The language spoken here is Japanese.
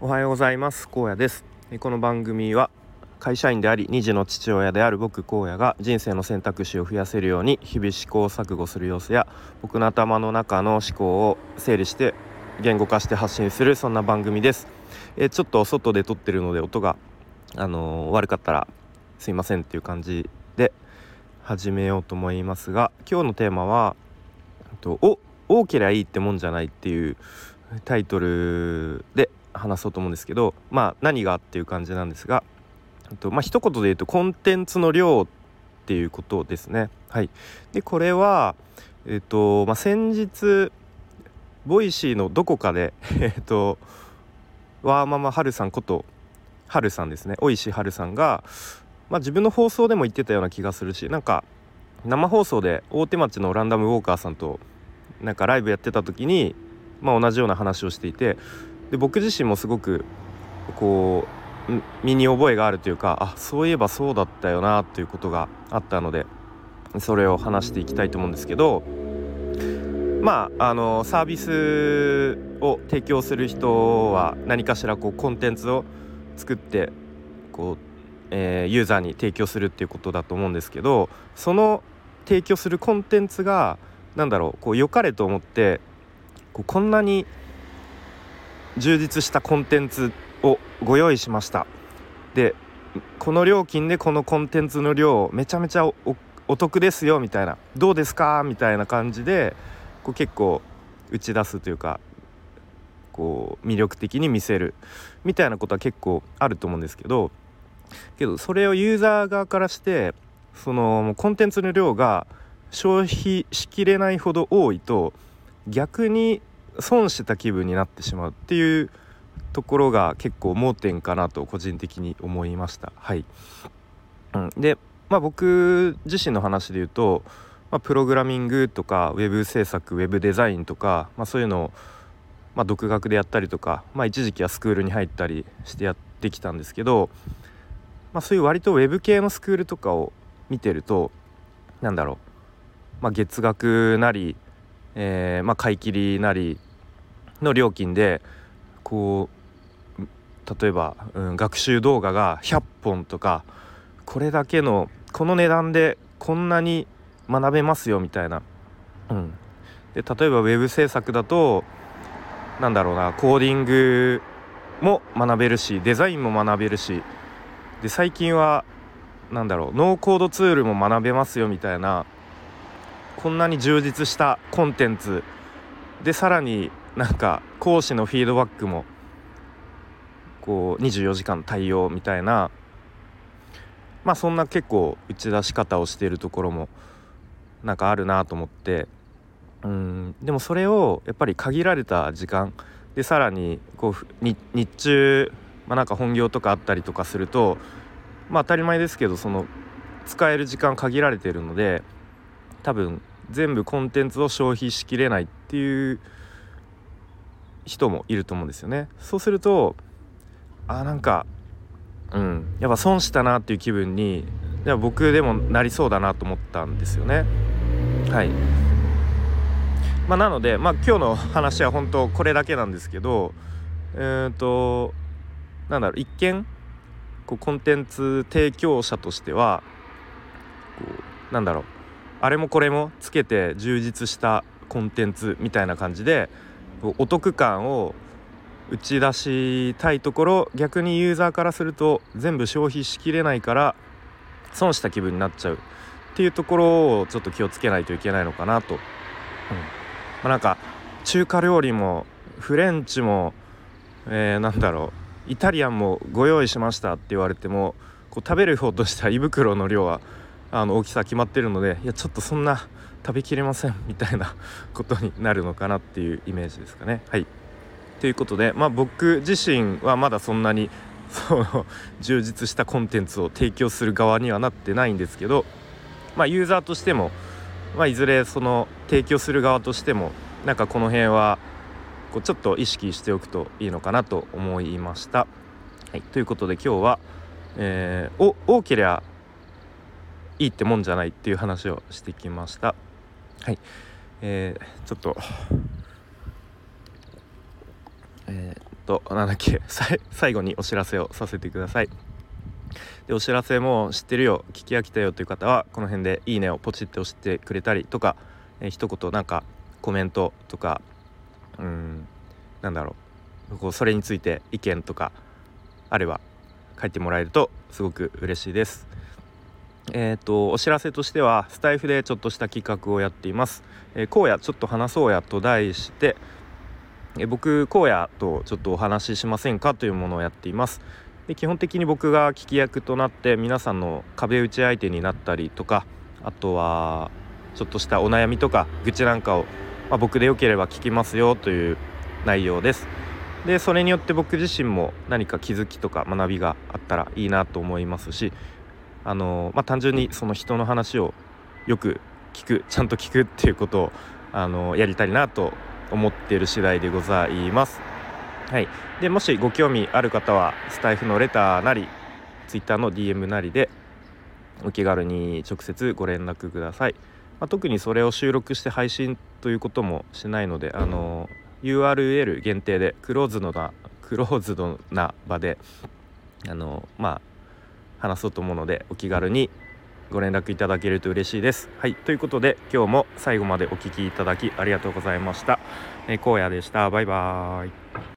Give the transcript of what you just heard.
おはようございます。高野です。この番組は会社員であり2児の父親である僕荒野が人生の選択肢を増やせるように日々試行錯誤する様子や僕の頭の中の思考を整理して言語化して発信するそんな番組です。えちょっと外で撮ってるので音があのー、悪かったらすいませんっていう感じで始めようと思いますが今日のテーマはとお多けりゃいいってもんじゃないっていうタイトルで話そうと思うんですけどまあ何がっていう感じなんですがとまあ一言で言うとコンテンツの量っていうことですね。はい、でこれは、えっとまあ、先日 Voicy のどこかで えっとワーママハルさんことハルさんですね尾石晴さんが、まあ、自分の放送でも言ってたような気がするしなんか生放送で大手町のランダムウォーカーさんとなんかライブやってた時に、まあ、同じような話をしていてで僕自身もすごくこう身に覚えがあるというかあそういえばそうだったよなということがあったのでそれを話していきたいと思うんですけどまああのサービスを提供する人は何かしらこうコンテンツを作ってこう、えー、ユーザーに提供するっていうことだと思うんですけどその提供するコンテンツが何だろうこう良かれと思ってこうこんなに充実したコンテンツをご用意しました。でこの料金でこのコンテンツの量めちゃめちゃお得ですよみたいな。どうですか？みたいな感じでこう結構打ち出すというかこう魅力的に見せるみたいなことは結構あると思うんですけどけどそれをユーザー側からしてそのコンテンツの量が消費しきれないほど多いと逆に損してた気分になってしまうっていうところが結構盲点かなと個人的に思いました。はい。うん、で、まあ、僕自身の話で言うと、まあ、プログラミングとかウェブ制作ウェブデザインとか、まあ、そういうのを、まあ、独学でやったりとか、まあ、一時期はスクールに入ったりしてやってきたんですけど、まあ、そういう割とウェブ系のスクールとかを見てるとなんだろう、まあ、月額なり、えーまあ、買い切りなりの料金でこう例えば、うん、学習動画が100本とかこれだけのこの値段でこんなに学べますよみたいな。うん、で例えばウェブ制作だとなんだろうなコーディングも学べるしデザインも学べるしで最近はなんだろうノーコードツールも学べますよみたいなこんなに充実したコンテンツ。でさらになんか講師のフィードバックもこう24時間対応みたいな。まあそんな結構打ち出し方をしているところもなんかあるなと思って。うんでもそれをやっぱり限られた時間。でさらにこう日中、まあ、なんか本業とかあったりとかするとまあ当たり前ですけどその使える時間限られてるので多分全部コンテンツを消費しきれないっていう人もいると思うんですよね。そうするとあなんかうんやっぱ損したなっていう気分にで僕でもなりそうだなと思ったんですよね。はいまあ、なので、まあ、今日の話は本当これだけなんですけどえっ、ー、となんだろう一見こうコンテンツ提供者としてはこうなんだろうあれもこれもつけて充実したコンテンツみたいな感じでお得感を打ち出したいところ逆にユーザーからすると全部消費しきれないから損した気分になっちゃうっていうところをちょっと気をつけないといけないのかなと。うんまあ、なんか中華料理もフレンチも、えー、なんだろうイタリアンもご用意しましたって言われてもこう食べる方としては胃袋の量はあの大きさ決まってるのでいやちょっとそんな食べきれませんみたいな ことになるのかなっていうイメージですかね。はいということで、まあ、僕自身はまだそんなに その充実したコンテンツを提供する側にはなってないんですけど、まあ、ユーザーとしても、まあ、いずれその提供する側としてもなんかこの辺はこうちょっと意識しておくといいのかなと思いました。はい、ということで今日は、えー、お多ければいいってもんじゃないっていう話をしてきました。はい、えー、ちょっと、えー、となんだっけ。最後にお知らせをさせてください。でお知らせも知ってるよ。聞き飽きたよという方はこの辺で「いいね」をポチって押してくれたりとか、えー、一言なんかコメントとかうんなんだろう。こうそれについて意見とかあれば書いてもらえるとすごく嬉しいです。えーと、お知らせとしてはスタイフでちょっとした企画をやっています。えー、荒野ちょっと話そうやと題して、えー、僕荒野とちょっとお話ししませんかというものをやっています。で基本的に僕が聞き役となって皆さんの壁打ち相手になったりとかあとはちょっとしたお悩みとか愚痴なんかを、まあ、僕でよければ聞きますよという内容です。でそれによって僕自身も何か気づきとか学びがあったらいいなと思いますしあの、まあ、単純にその人の話をよく聞くちゃんと聞くっていうことをあのやりたいなと思っている次第でございます。はい、でもしご興味ある方はスタイフのレターなり Twitter の DM なりでお気軽に直接ご連絡ください。まあ、特にそれを収録して配信ということもしないのであの URL 限定でクローズドなクローズドな場であのまあ話そうと思うのでお気軽にご連絡いただけると嬉しいです。はいということで今日も最後までお聴きいただきありがとうございました。えー、荒野でした。バイバーイ。